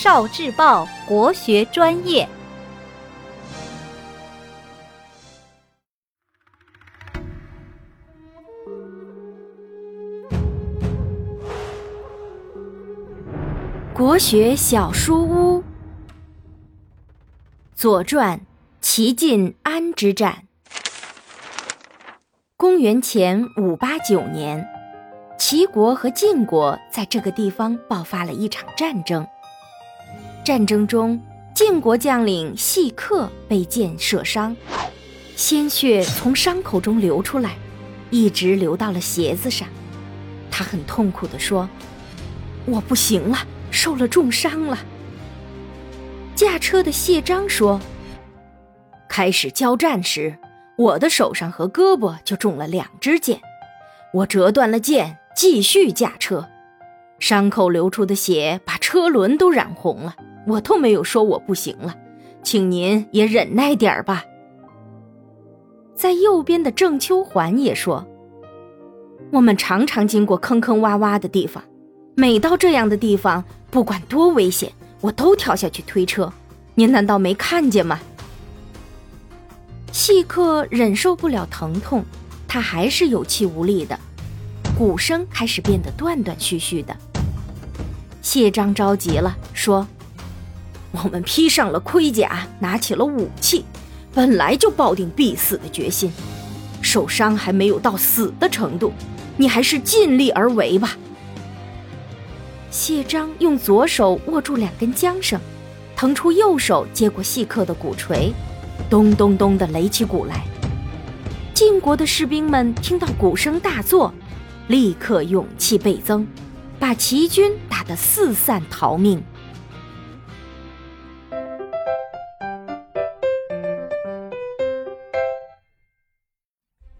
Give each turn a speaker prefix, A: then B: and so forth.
A: 少智报国学专业，
B: 国学小书屋，《左传》齐晋安之战。公元前五八九年，齐国和晋国在这个地方爆发了一场战争。战争中，晋国将领细克被箭射伤，鲜血从伤口中流出来，一直流到了鞋子上。他很痛苦地说：“我不行了，受了重伤了。”驾车的谢章说：“开始交战时，我的手上和胳膊就中了两支箭，我折断了箭，继续驾车，伤口流出的血把车轮都染红了。”我都没有说我不行了，请您也忍耐点儿吧。在右边的郑秋环也说：“我们常常经过坑坑洼洼的地方，每到这样的地方，不管多危险，我都跳下去推车。您难道没看见吗？”细客忍受不了疼痛，他还是有气无力的，鼓声开始变得断断续续的。谢章着急了，说。我们披上了盔甲，拿起了武器，本来就抱定必死的决心，受伤还没有到死的程度，你还是尽力而为吧。谢章用左手握住两根缰绳，腾出右手接过细客的鼓槌，咚咚咚地擂起鼓来。晋国的士兵们听到鼓声大作，立刻勇气倍增，把齐军打得四散逃命。